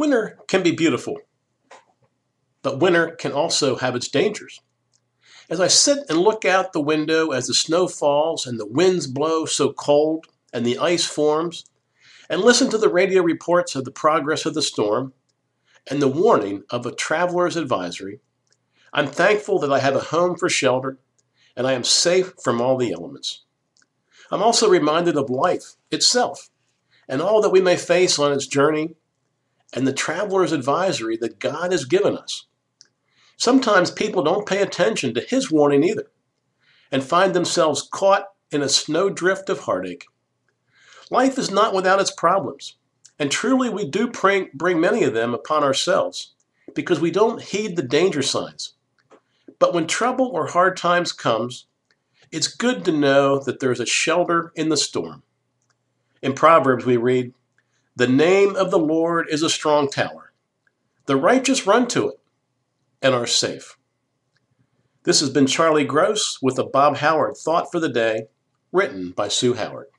Winter can be beautiful, but winter can also have its dangers. As I sit and look out the window as the snow falls and the winds blow so cold and the ice forms, and listen to the radio reports of the progress of the storm and the warning of a traveler's advisory, I'm thankful that I have a home for shelter and I am safe from all the elements. I'm also reminded of life itself and all that we may face on its journey and the traveler's advisory that God has given us. Sometimes people don't pay attention to his warning either and find themselves caught in a snowdrift of heartache. Life is not without its problems, and truly we do bring, many of them upon ourselves because we don't heed the danger signs. But when trouble or hard times comes, it's good to know that there's a shelter in the storm. In Proverbs we read, the name of the Lord is a strong tower. The righteous run to it and are safe. This has been Charlie Gross with a Bob Howard Thought for the Day, written by Sue Howard.